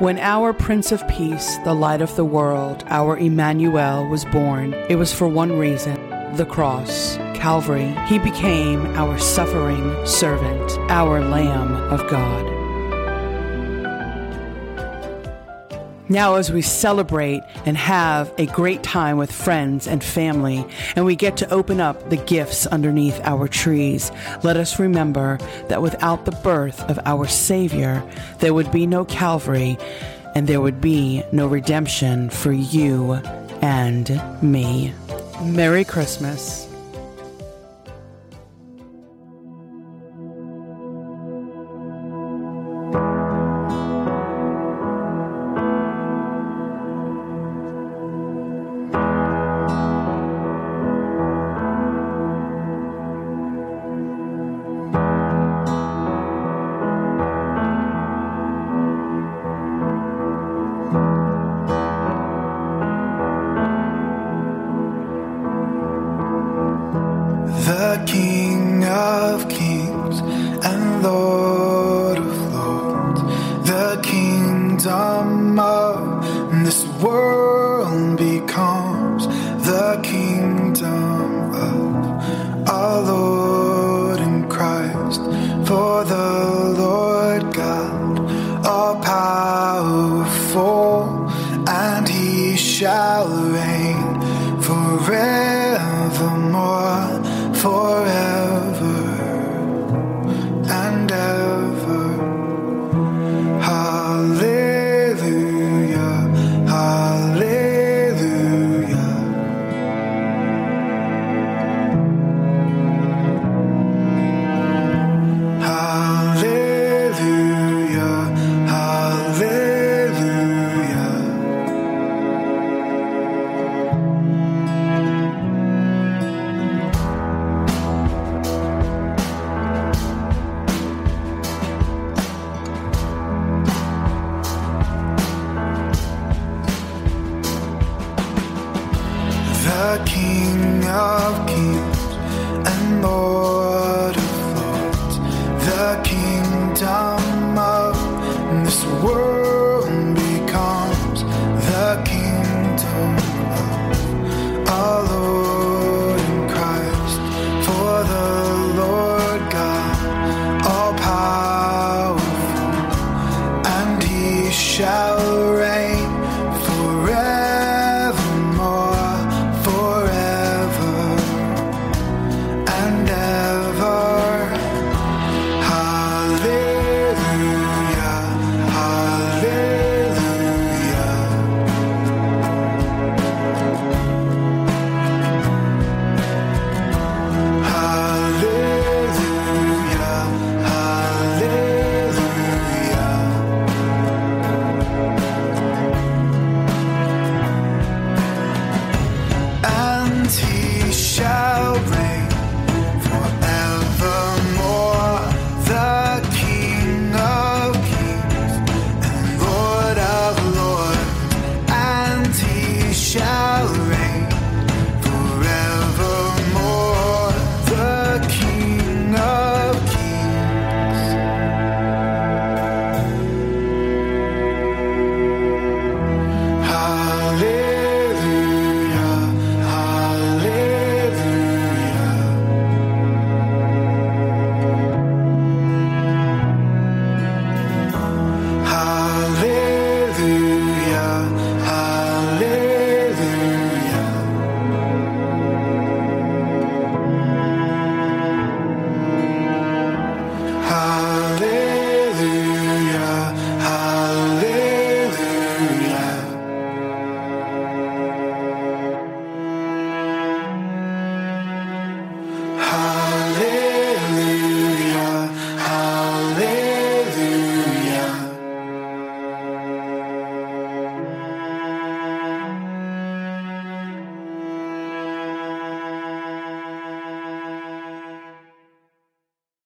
When our Prince of Peace, the light of the world, our Emmanuel, was born, it was for one reason the cross, Calvary. He became our suffering servant, our Lamb of God. Now, as we celebrate and have a great time with friends and family, and we get to open up the gifts underneath our trees, let us remember that without the birth of our Savior, there would be no Calvary and there would be no redemption for you and me. Merry Christmas. Forevermore the King of Kings and Lord of Lords, the kingdom of this world becomes the kingdom of our Lord Christ. For the Lord God, all and He shall reign.